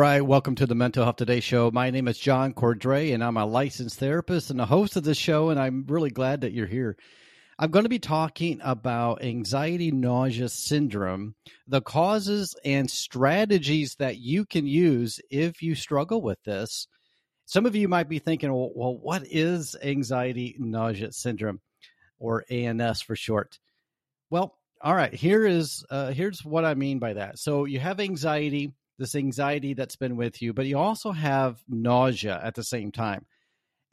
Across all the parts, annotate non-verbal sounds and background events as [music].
Right, welcome to the Mental Health Today show. My name is John Cordray, and I'm a licensed therapist and the host of this show, and I'm really glad that you're here. I'm going to be talking about anxiety nausea syndrome, the causes and strategies that you can use if you struggle with this. Some of you might be thinking, well, well what is anxiety nausea syndrome or ANS for short? Well, all right, here is uh, here's what I mean by that. So you have anxiety this anxiety that's been with you, but you also have nausea at the same time.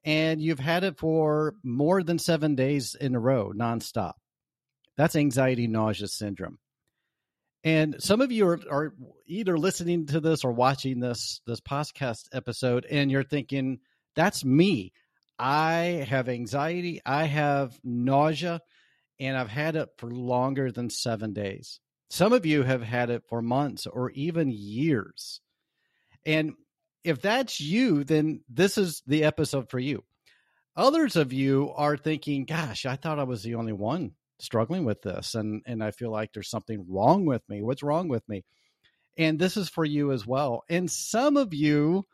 And you've had it for more than seven days in a row, nonstop. That's anxiety nausea syndrome. And some of you are, are either listening to this or watching this this podcast episode, and you're thinking, that's me. I have anxiety, I have nausea, and I've had it for longer than seven days. Some of you have had it for months or even years. And if that's you, then this is the episode for you. Others of you are thinking, gosh, I thought I was the only one struggling with this and and I feel like there's something wrong with me. What's wrong with me? And this is for you as well. And some of you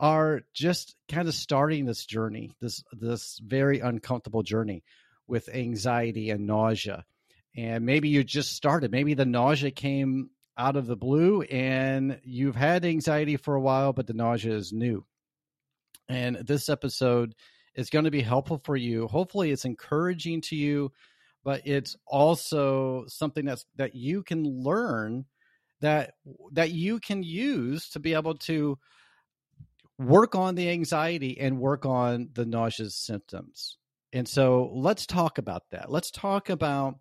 are just kind of starting this journey, this this very uncomfortable journey with anxiety and nausea and maybe you just started. Maybe the nausea came out of the blue and you've had anxiety for a while, but the nausea is new. And this episode is going to be helpful for you. Hopefully, it's encouraging to you, but it's also something that's that you can learn that that you can use to be able to work on the anxiety and work on the nauseous symptoms. And so let's talk about that. Let's talk about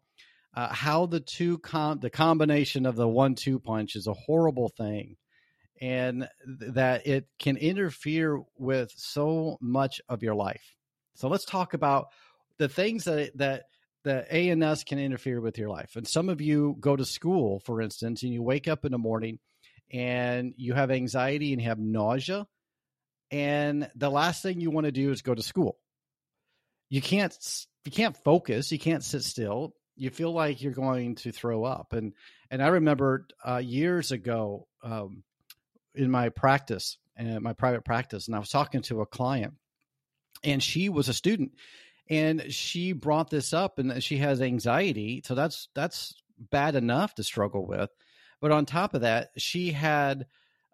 uh, how the two com- the combination of the one two punch is a horrible thing and th- that it can interfere with so much of your life. So let's talk about the things that that the ans can interfere with your life. And some of you go to school for instance and you wake up in the morning and you have anxiety and have nausea and the last thing you want to do is go to school. You can't you can't focus you can't sit still you feel like you're going to throw up. And and I remember uh, years ago um, in my practice, uh, my private practice, and I was talking to a client, and she was a student, and she brought this up, and she has anxiety, so that's that's bad enough to struggle with. But on top of that, she had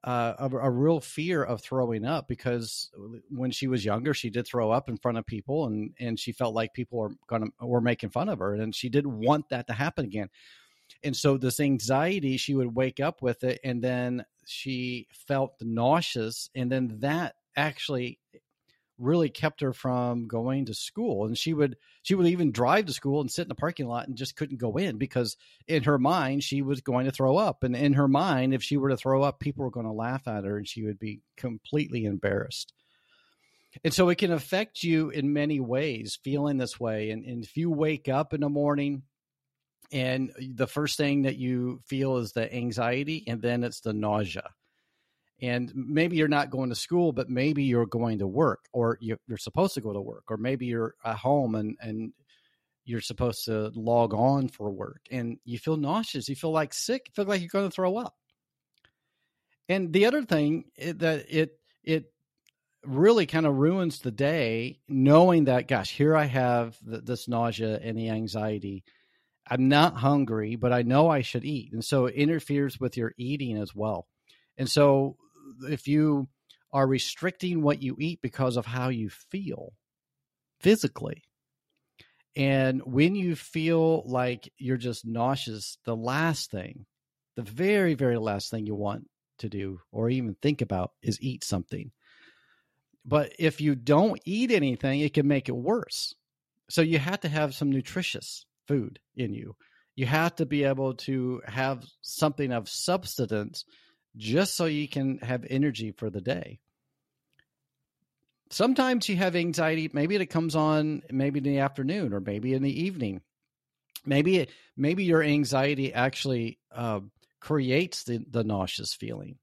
uh, a, a, real fear of throwing up because when she was younger, she did throw up in front of people, and and she felt like people were gonna were making fun of her, and she didn't want that to happen again. And so this anxiety, she would wake up with it, and then she felt nauseous, and then that actually really kept her from going to school and she would she would even drive to school and sit in the parking lot and just couldn't go in because in her mind she was going to throw up and in her mind if she were to throw up people were going to laugh at her and she would be completely embarrassed. And so it can affect you in many ways feeling this way and, and if you wake up in the morning and the first thing that you feel is the anxiety and then it's the nausea and maybe you're not going to school but maybe you're going to work or you're, supposed to go to work or maybe you're at home and and you're supposed to log on for work and you feel nauseous you feel like sick you feel like you're going to throw up. And the other thing eh, that it it really kind of ruins the day knowing that gosh here i have the, this nausea and the anxiety. I'm not hungry but i know i should eat and so it interferes with your eating as well. And so if you are restricting what you eat because of how you feel physically, and when you feel like you're just nauseous, the last thing, the very, very last thing you want to do or even think about is eat something. But if you don't eat anything, it can make it worse. So you have to have some nutritious food in you. You have to be able to have something of substance just so you can have energy for the day. Sometimes you have anxiety, maybe it comes on maybe in the afternoon or maybe in the evening. Maybe maybe your anxiety actually uh, creates the, the nauseous feeling.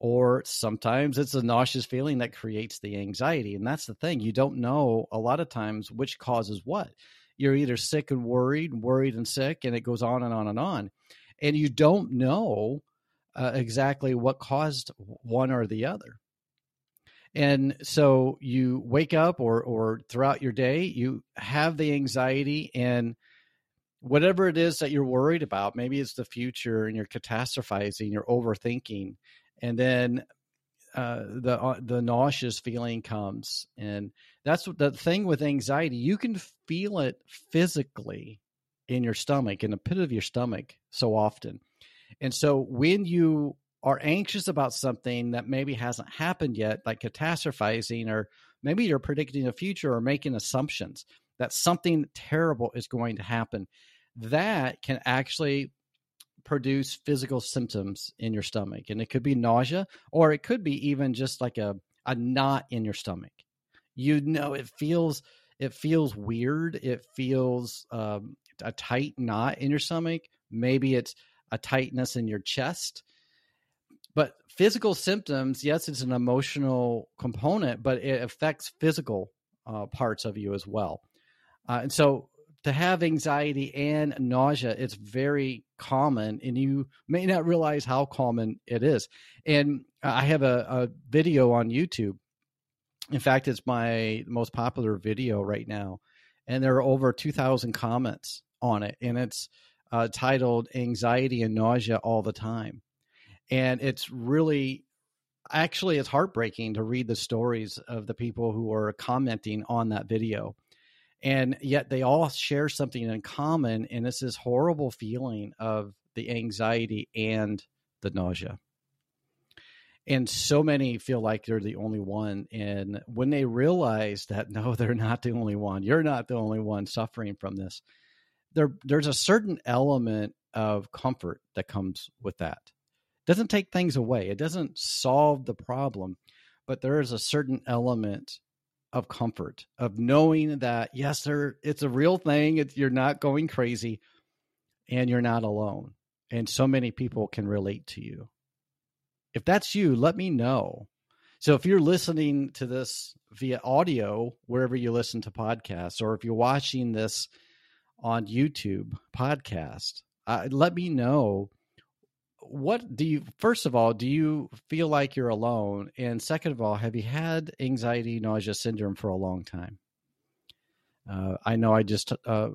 Or sometimes it's a nauseous feeling that creates the anxiety. And that's the thing. You don't know a lot of times which causes what. You're either sick and worried worried and sick and it goes on and on and on. And you don't know uh, exactly what caused one or the other and so you wake up or or throughout your day you have the anxiety and whatever it is that you're worried about maybe it's the future and you're catastrophizing you're overthinking and then uh, the uh, the nauseous feeling comes, and that's the thing with anxiety. You can feel it physically in your stomach, in the pit of your stomach, so often. And so when you are anxious about something that maybe hasn't happened yet, like catastrophizing, or maybe you're predicting the future or making assumptions that something terrible is going to happen, that can actually produce physical symptoms in your stomach. And it could be nausea, or it could be even just like a, a knot in your stomach. You know, it feels it feels weird. It feels um, a tight knot in your stomach. Maybe it's a tightness in your chest. But physical symptoms, yes, it's an emotional component, but it affects physical uh, parts of you as well. Uh, and so to have anxiety and nausea, it's very common, and you may not realize how common it is. And I have a, a video on YouTube. In fact, it's my most popular video right now, and there are over 2,000 comments on it, and it's uh, titled "Anxiety and Nausea All the Time," and it's really actually it's heartbreaking to read the stories of the people who are commenting on that video. And yet they all share something in common and it's this horrible feeling of the anxiety and the nausea. And so many feel like they're the only one and when they realize that [laughs] no they're not the only one. You're not the only one suffering from this there there's a certain element of comfort that comes with that. It doesn't take things away. It doesn't solve the problem but there is a certain element of comfort of knowing that yes there it's a real thing you're not going crazy and you're not alone and so many people can relate to you. If that's you let me know. So if you're listening to this via audio wherever you listen to podcasts or if you're watching this on youtube podcast uh, let me know what do you first of all do you feel like you're alone? And second of all have you had anxiety nausea syndrome for a long time? Uh, i know i just uh,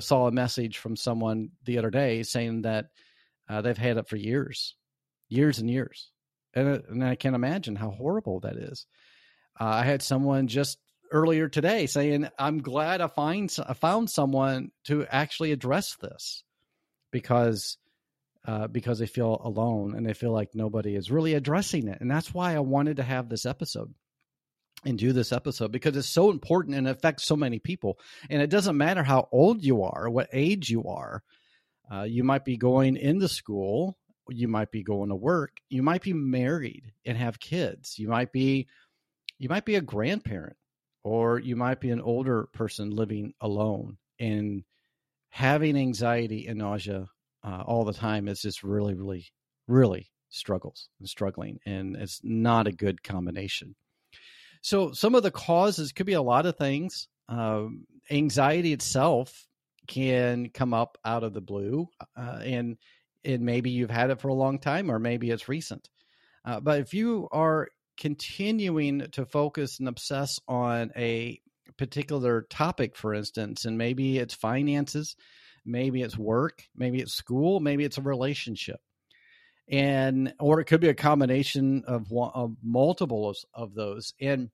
saw a message from someone the other day saying that uh, they've had it for years years and years. And, uh, and i can't imagine how horrible that is. Uh, i had someone just earlier today saying i'm glad i find i found someone to actually address this because uh, because they feel alone and they feel like nobody is really addressing it. And that's why I wanted to have this episode and do this episode because it's so important and affects so many people. And it doesn't matter how old you are, what age you are. Uh, you might be going into school, you might be going to work, you might be married and have kids, you might be you might be a grandparent, or you might be an older person living alone and having anxiety and nausea uh, all the time is just really, really, really struggles and struggling, and it's not a good combination. So, some of the causes could be a lot of things. Um, anxiety itself can come up out of the blue, uh, and and maybe you've had it for a long time, or maybe it's recent. Uh, but if you are continuing to focus and obsess on a particular topic, for instance, and maybe it's finances, maybe it's work, maybe it's school, maybe it's a relationship. And or it could be a combination of one, of multiples of those. And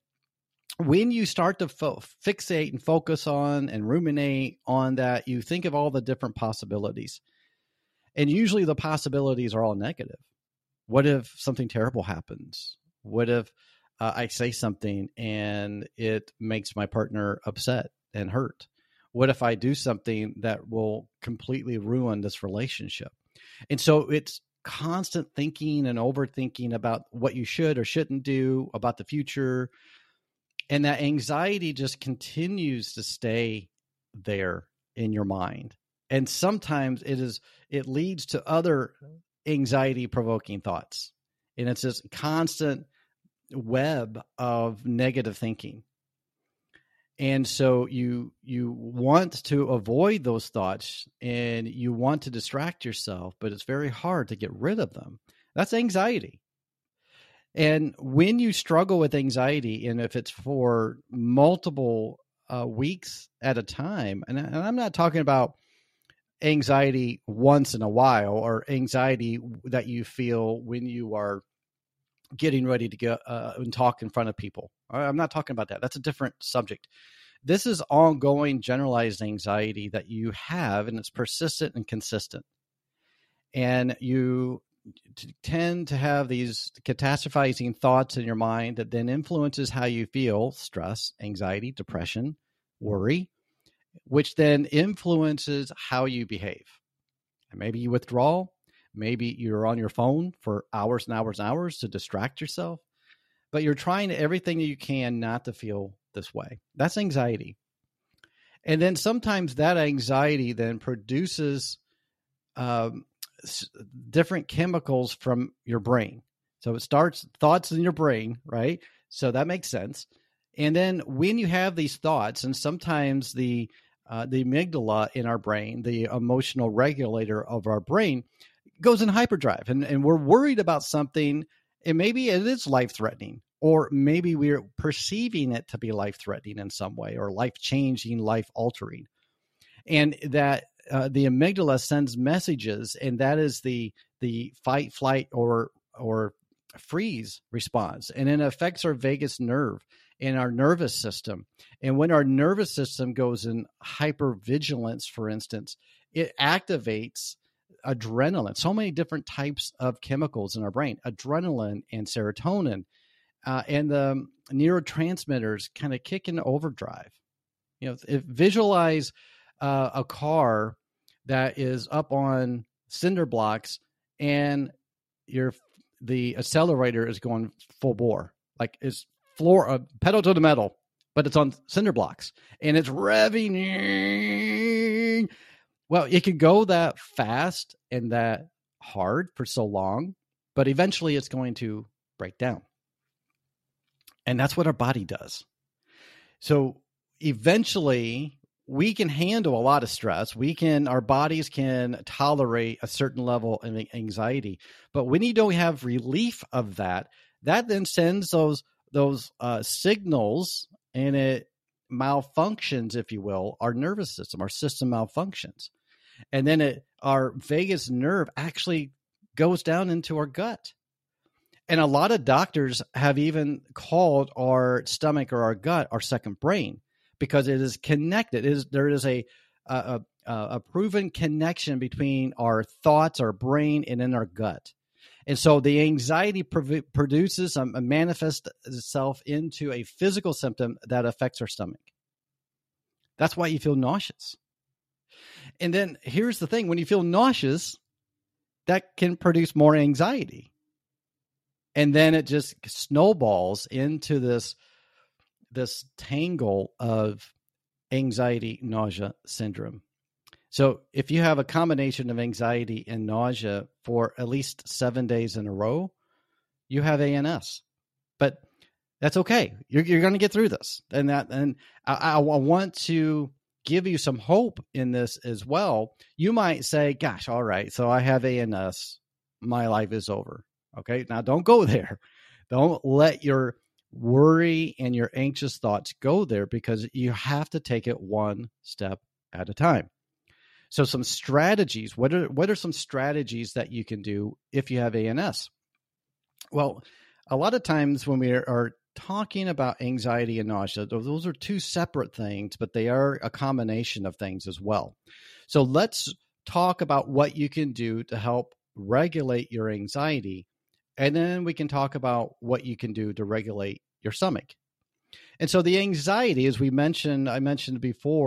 when you start to fo- fixate and focus on and ruminate on that, you think of all the different possibilities. And usually the possibilities are all negative. What if something terrible happens? What if uh, I say something and it makes my partner upset and hurt? What if I do something that will completely ruin this relationship? And so it's constant thinking and overthinking about what you should or shouldn't do about the future. And that anxiety just continues to stay there in your mind. And sometimes it is it leads to other anxiety provoking thoughts. And it's this constant web of negative thinking. And so you you want to avoid those thoughts and you want to distract yourself but it's very hard to get rid of them. That's anxiety. And when you struggle with anxiety and if it's for multiple uh, weeks at a time and, and i'm not talking about anxiety once in a while or anxiety that you feel when you are getting ready to go uh, and talk in front of people. I'm not talking about that. That's a different subject. This is ongoing generalized anxiety that you have, and it's persistent and consistent. And you tend to have these catastrophizing thoughts in your mind that then influences how you feel stress, anxiety, depression, worry, which then influences how you behave. And maybe you withdraw, Maybe you're on your phone for hours and hours and hours to distract yourself, but you're trying everything you can not to feel this way. That's anxiety. And then sometimes that anxiety then produces um, different chemicals from your brain. So it starts thoughts in your brain, right? So that makes sense. And then when you have these thoughts, and sometimes the uh, the amygdala in our brain, the emotional regulator of our brain, goes in hyperdrive and, and we're worried about something and maybe it is life threatening or maybe we're perceiving it to be life threatening in some way or life changing life altering and that uh, the amygdala sends messages and that is the the fight flight or or freeze response and it affects our vagus nerve and our nervous system. And when our nervous system goes in hypervigilance for instance it activates adrenaline, so many different types of chemicals in our brain, adrenaline and serotonin, uh, and the neurotransmitters kind of kick into overdrive. You know, if visualize uh, a car that is up on cinder blocks and your the accelerator is going full bore, like it's floor uh, pedal to the metal, but it's on cinder blocks and it's revving well, it could go that fast and that hard for so long, but eventually it's going to break down. And that's what our body does. So eventually we can handle a lot of stress. We can, our bodies can tolerate a certain level of anxiety. But when you don't have relief of that, that then sends those those uh, signals and it malfunctions, if you will, our nervous system, our system malfunctions and then it, our vagus nerve actually goes down into our gut. And a lot of doctors have even called our stomach or our gut our second brain because it is connected. It is there is a a, a, proven connection between our thoughts, our brain, and in our gut. And so the anxiety produces um, manifests itself into a physical symptom that affects our stomach. That's why you feel nauseous. And then here's the thing when you feel nauseous, that can produce more anxiety. And then it just snowballs into this this tangle of anxiety nausea syndrome. So if you have a combination of anxiety and nausea for at least 7 days in a row, you have ANS. But that's okay. You're, you're going to get through this. And that and I, I want to give you some hope in this as well, you might say, gosh, all right, so I have ANS, my life is over. Okay. Now don't go [laughs] there. Don't let your worry and your anxious thoughts go there because you have to take it one step at a time. So some strategies, what are what are some strategies that you can do if you have ANS? Well, a lot of times when we are talking about anxiety and nausea, those are two separate things, but they are a combination of things as well. So let's talk about what you can do to help regulate your anxiety And then we can talk about what you can do to regulate your stomach. And so the anxiety, as we mentioned, I mentioned before,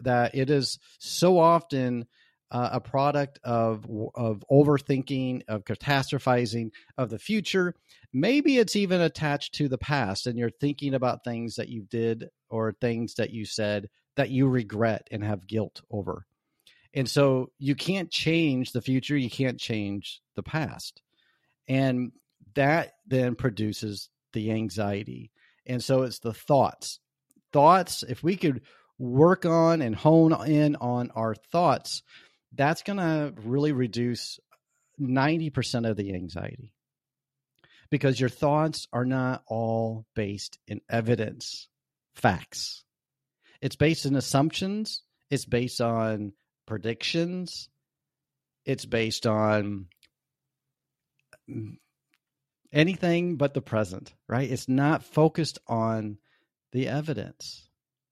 that it is so often uh, a product of of overthinking, of catastrophizing of the future. Maybe it's even attached to the past, and you're thinking about things that you did or things that you said that you regret and have guilt over. And so you can't change the future, you can't change the past. And that then produces the anxiety. And so it's the thoughts. Thoughts, if we could work on and hone in on our thoughts, that's going to really reduce 90% of the anxiety because your thoughts are not all based in evidence, facts. It's based in assumptions, it's based on predictions, it's based on mm, anything but the present, right? It's not focused on the evidence.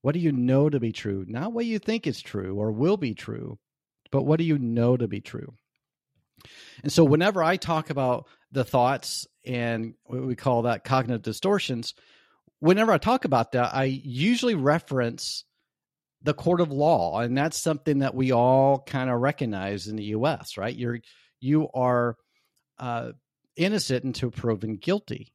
What do you know to be true? Not what you think is true or will be true, but what do you know to be true? And so, whenever I talk about the thoughts and what we call that cognitive distortions, whenever I talk about that, I usually reference the court of law, and that's something that we all kind of recognize in the U.S. Right? You're you are uh, innocent until proven guilty,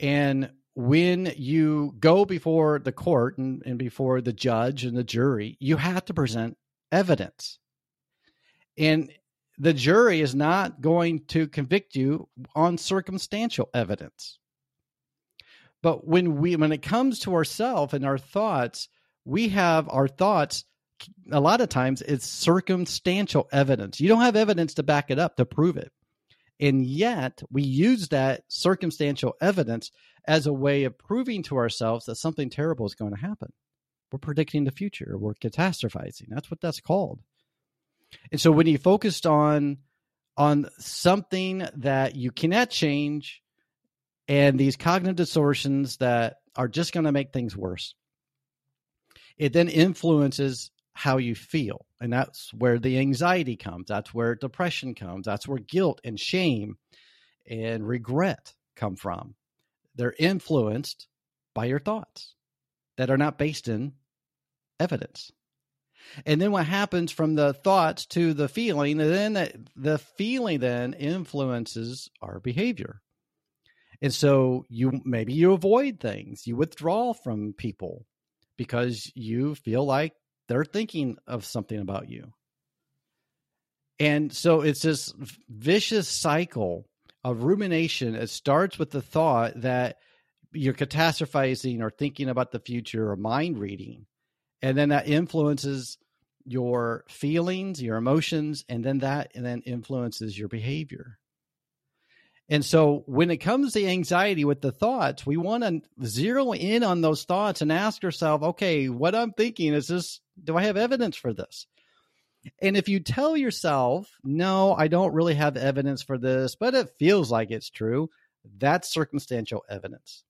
and when you go before the court and, and before the judge and the jury, you have to present evidence. And the jury is not going to convict you on circumstantial evidence. But when we when it comes to ourselves and our thoughts, we have our thoughts a lot of times it's circumstantial evidence. You don't have evidence to back it up to prove it. And yet we use that circumstantial evidence as a way of proving to ourselves that something terrible is going to happen. We're predicting the future. We're catastrophizing. That's what that's called. And so when you focused on on something that you cannot change and these cognitive distortions that are just going to make things worse, it then influences how you feel. And that's where the anxiety comes. That's where depression comes. That's where guilt and shame and regret come from. They're influenced by your thoughts that are not based in evidence. And then what happens from the thoughts to the feeling, and then that the feeling then influences our behavior. And so you maybe you avoid things, you withdraw from people because you feel like they're thinking of something about you. And so it's this vicious cycle of rumination, it starts with the thought that you're catastrophizing or thinking about the future or mind reading. And then that influences your feelings, your emotions, and then that and then influences your behavior. And so when it comes to anxiety with the thoughts, we want to zero in on those thoughts and ask ourselves, okay, what I'm thinking is this, do I have evidence for this? And if you tell yourself, no, I don't really have evidence for this, but it feels like it's true, that's circumstantial evidence.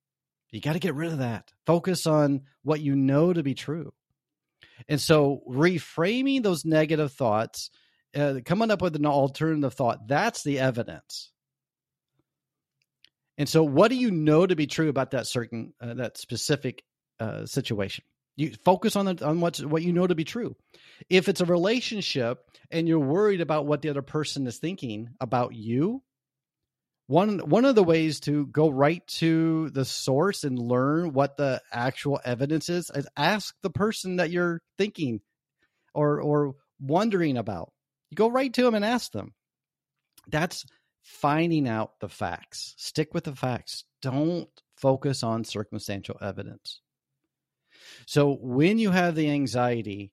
You got to get rid of that. Focus on what you know to be true. And so reframing those negative thoughts, uh, coming up with an alternative thought, that's the evidence. And so what do you know to be true about that certain uh, that specific uh, situation? You focus on the, on what what you know to be true. If it's a relationship and you're worried about what the other person is thinking about you, one one of the ways to go right to the source and learn what the actual evidence is is ask the person that you're thinking or or wondering about. You go right to them and ask them. That's finding out the facts. Stick with the facts. Don't focus on circumstantial evidence. So when you have the anxiety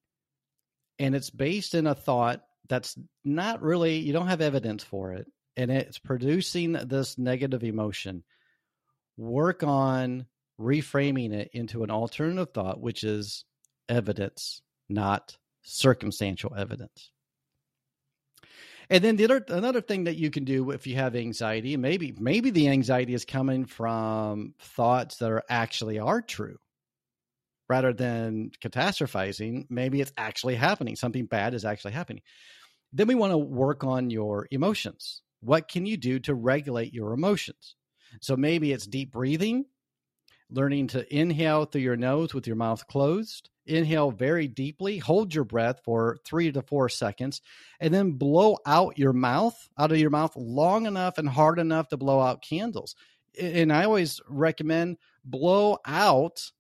and it's based in a thought that's not really, you don't have evidence for it, and it's producing this negative emotion, work on reframing it into an alternative thought, which is evidence, not circumstantial evidence. And then the other another thing that you can do if you have anxiety, maybe maybe the anxiety is coming from thoughts that are actually are true rather than catastrophizing, maybe it's actually happening. Something bad is actually happening. Then we want to work on your emotions. What can you do to regulate your emotions? So maybe it's deep breathing, learning to inhale through your nose with your mouth closed. Inhale very deeply, hold your breath for three to four seconds, and then blow out your mouth, out of your mouth long enough and hard enough to blow out candles. And I always recommend blow out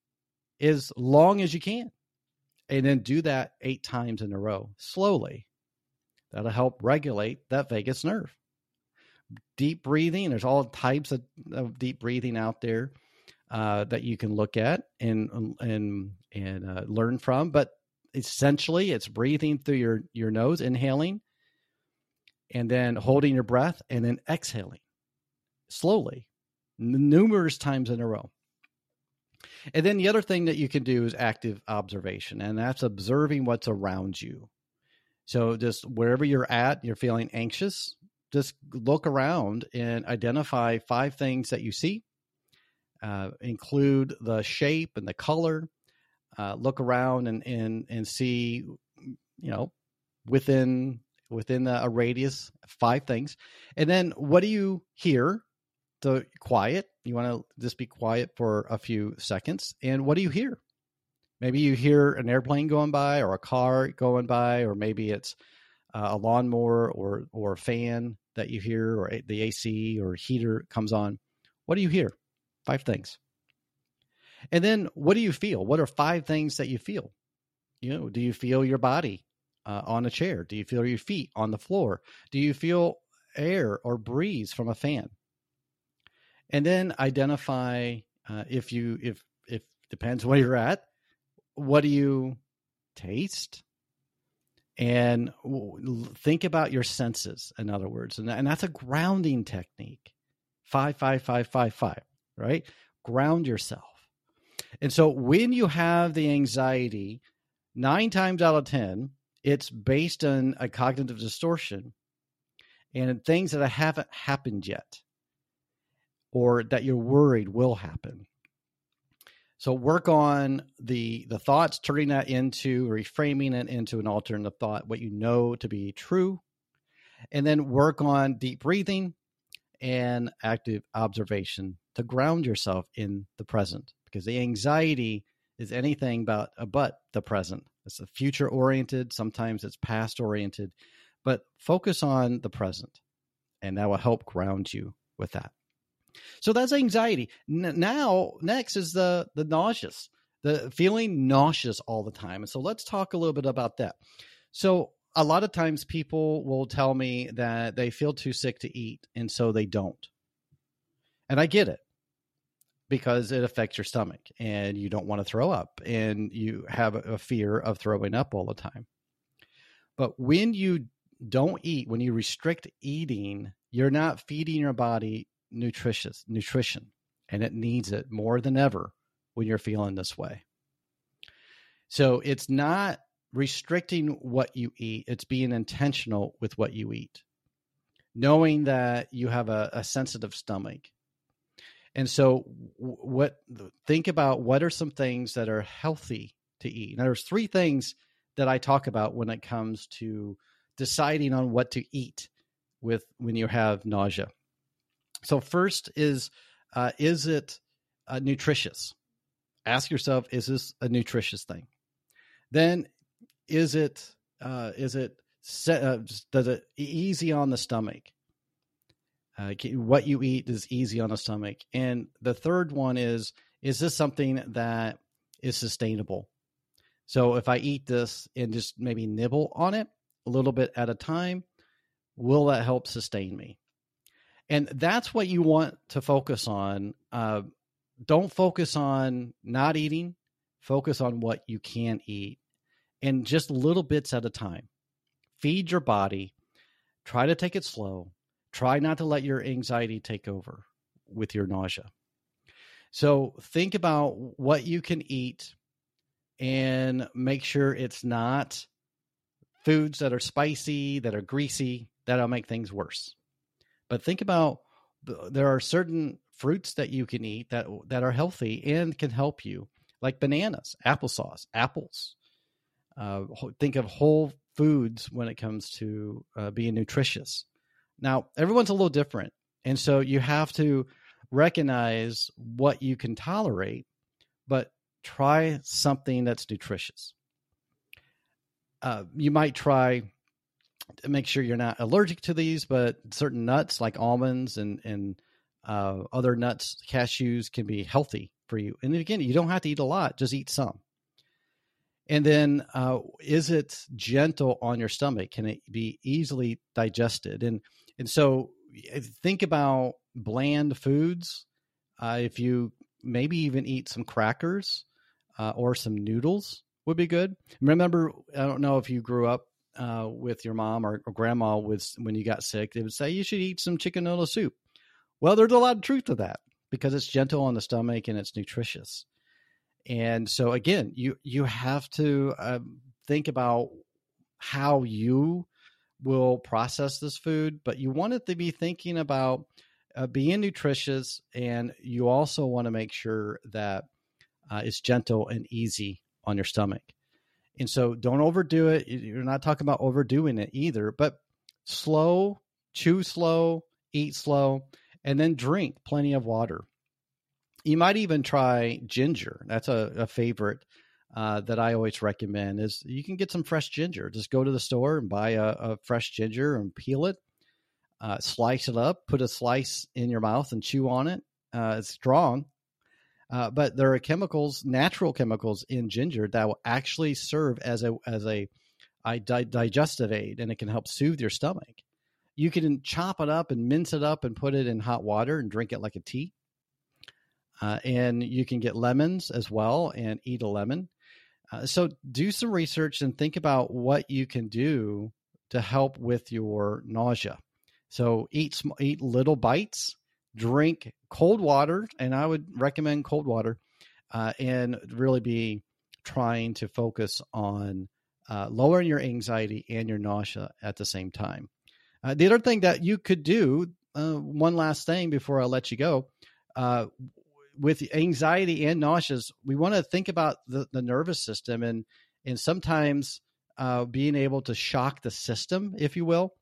as long as you can. And then do that eight times in a row, slowly. That'll help regulate that vagus nerve. Deep breathing, there's all types of, of deep breathing out there uh, that you can look at and and and uh, learn from. But essentially, it's breathing through your your nose, inhaling, and then holding your breath, and then exhaling slowly, numerous times in a row. And then the other thing that you can do is active observation, and that's observing what's around you. So just wherever you're at, you're feeling anxious, just look around and identify five things that you see. Uh, include the shape and the color. Uh, look around and, and and see, you know, within within a radius, five things, and then what do you hear? So quiet. You want to just be quiet for a few seconds. And what do you hear? Maybe you hear an airplane going by or a car going by, or maybe it's uh, a lawnmower or or a fan that you hear, or the AC or heater comes on. What do you hear? Five things. And then what do you feel? What are five things that you feel? You know, do you feel your body uh, on a chair? Do you feel your feet on the floor? Do you feel air or breeze from a fan? And then identify uh, if you if if depends where you're at what do you taste? And think about your senses in other words and, and that's a grounding technique. Five five five five five right? Ground yourself. And so when you have the anxiety nine times out of ten it's based on a cognitive distortion and things that haven't happened yet or that you're worried will happen. So work on the the thoughts, turning that into reframing it into an alternative thought, what you know to be true, and then work on deep breathing and active observation to ground yourself in the present. Because the anxiety is anything but uh, but the present. It's future oriented. Sometimes it's past oriented, but focus on the present, and that will help ground you with that. So that's anxiety. N- now, next is the the nauseous, the feeling nauseous all the time. And so let's talk a little bit about that. So a lot of times people will tell me that they feel too sick to eat, and so they don't. And I get it because it affects your stomach and you don't want to throw up and you have a fear of throwing up all the time. But when you don't eat, when you restrict eating, you're not feeding your body nutritious nutrition and it needs it more than ever when you're feeling this way. So it's not restricting what you eat, it's being intentional with what you eat, knowing that you have a, a sensitive stomach. And so, what think about what are some things that are healthy to eat? Now, there's three things that I talk about when it comes to deciding on what to eat with when you have nausea. So, first is uh, is it uh, nutritious? Ask yourself, is this a nutritious thing? Then, is it uh, is it uh, does it easy on the stomach? Uh, what you eat is easy on the stomach. And the third one is is this something that is sustainable? So if I eat this and just maybe nibble on it a little bit at a time, will that help sustain me? And that's what you want to focus on. Uh, don't focus on not eating, focus on what you can eat and just little bits at a time. Feed your body, try to take it slow, try not to let your anxiety take over with your nausea. So think about what you can eat and make sure it's not foods that are spicy, that are greasy, that'll make things worse. But think about there are certain fruits that you can eat that that are healthy and can help you, like bananas, applesauce, apples. Uh, think of whole foods when it comes to uh, being nutritious. Now, everyone's a little different, and so you have to recognize what you can tolerate, but try something that's nutritious. Uh, you might try make sure you're not allergic to these, but certain nuts like almonds and and uh, other nuts, cashews can be healthy for you. And again, you don't have to eat a lot; just eat some. And then, uh, is it gentle on your stomach? Can it be easily digested? And and so, think about bland foods. Uh, if you maybe even eat some crackers uh, or some noodles would be good. Remember, I don't know if you grew up uh, with your mom or, or grandma with when you got sick, they would say you should eat some chicken noodle soup. Well, there's a lot of truth to that because it's gentle on the stomach and it's nutritious. And so again, you you have to um, think about how you will process this food, but you want it to be thinking about uh, being nutritious, and you also want to make sure that uh, it's gentle and easy on your stomach. And so don't overdo it. You're not talking about overdoing it either, but slow, chew slow, eat slow, and then drink plenty of water. You might even try ginger. That's a, a favorite uh, that I always recommend is you can get some fresh ginger. Just go to the store and buy a, a fresh ginger and peel it, uh, slice it up, put a slice in your mouth and chew on it. Uh, it's strong, uh, but there are chemicals, natural chemicals in ginger that will actually serve as a as a, a di- digestive aid, and it can help soothe your stomach. You can chop it up and mince it up and put it in hot water and drink it like a tea. Uh, and you can get lemons as well and eat a lemon. Uh, so do some research and think about what you can do to help with your nausea. So eat eat little bites drink cold water, and I would recommend cold water, uh, and really be trying to focus on uh, lowering your anxiety and your nausea at the same time. Uh, the other thing that you could do, uh, one last thing before I let you go, uh, with anxiety and nauseous, we want to think about the, the nervous system and and sometimes uh, being able to shock the system, if you will,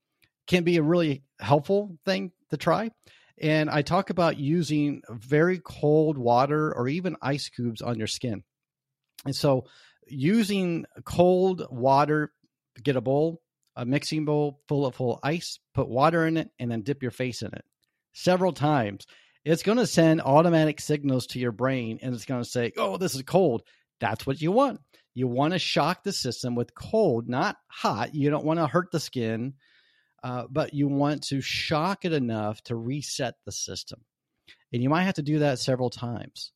can be a really helpful thing to try. And I talk about using very cold water or even ice cubes on your skin. And so using cold water, get a bowl, a mixing bowl full of full ice, put water in it, and then dip your face in it several times. It's going to send automatic signals to your brain and it's going to say, oh, this is cold. That's what you want. You want to shock the system with cold, not hot. You don't want to hurt the skin uh, but you want to shock it enough to reset the system. And you might have to do that several times,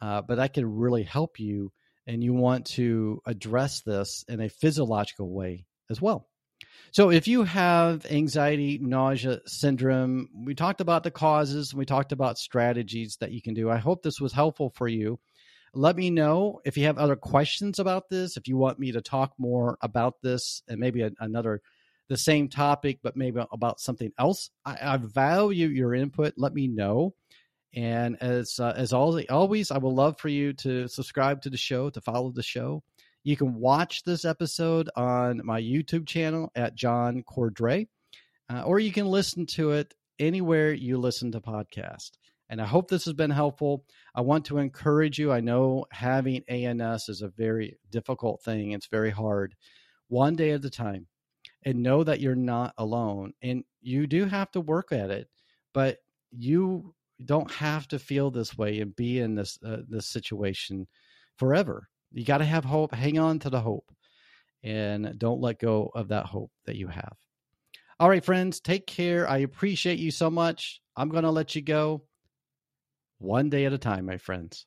uh, but that can really help you. And you want to address this in a physiological way as well. So, if you have anxiety, nausea syndrome, we talked about the causes, and we talked about strategies that you can do. I hope this was helpful for you. Let me know if you have other questions about this, if you want me to talk more about this and maybe a, another the same topic, but maybe about something else. I, I value your input. Let me know. And as uh, as always, I will love for you to subscribe to the show, to follow the show. You can watch this episode on my YouTube channel at John Cordray, uh, or you can listen to it anywhere you listen to podcast. And I hope this has been helpful. I want to encourage you. I know having ANS is a very difficult thing. It's very hard. One day at a time, and know that you're not alone. And you do have to work at it, but you don't have to feel this way and be in this uh, this situation forever. You got to have hope. Hang on to the hope, and don't let go of that hope that you have. All right, friends, take care. I appreciate you so much. I'm going to let you go one day at a time, my friends.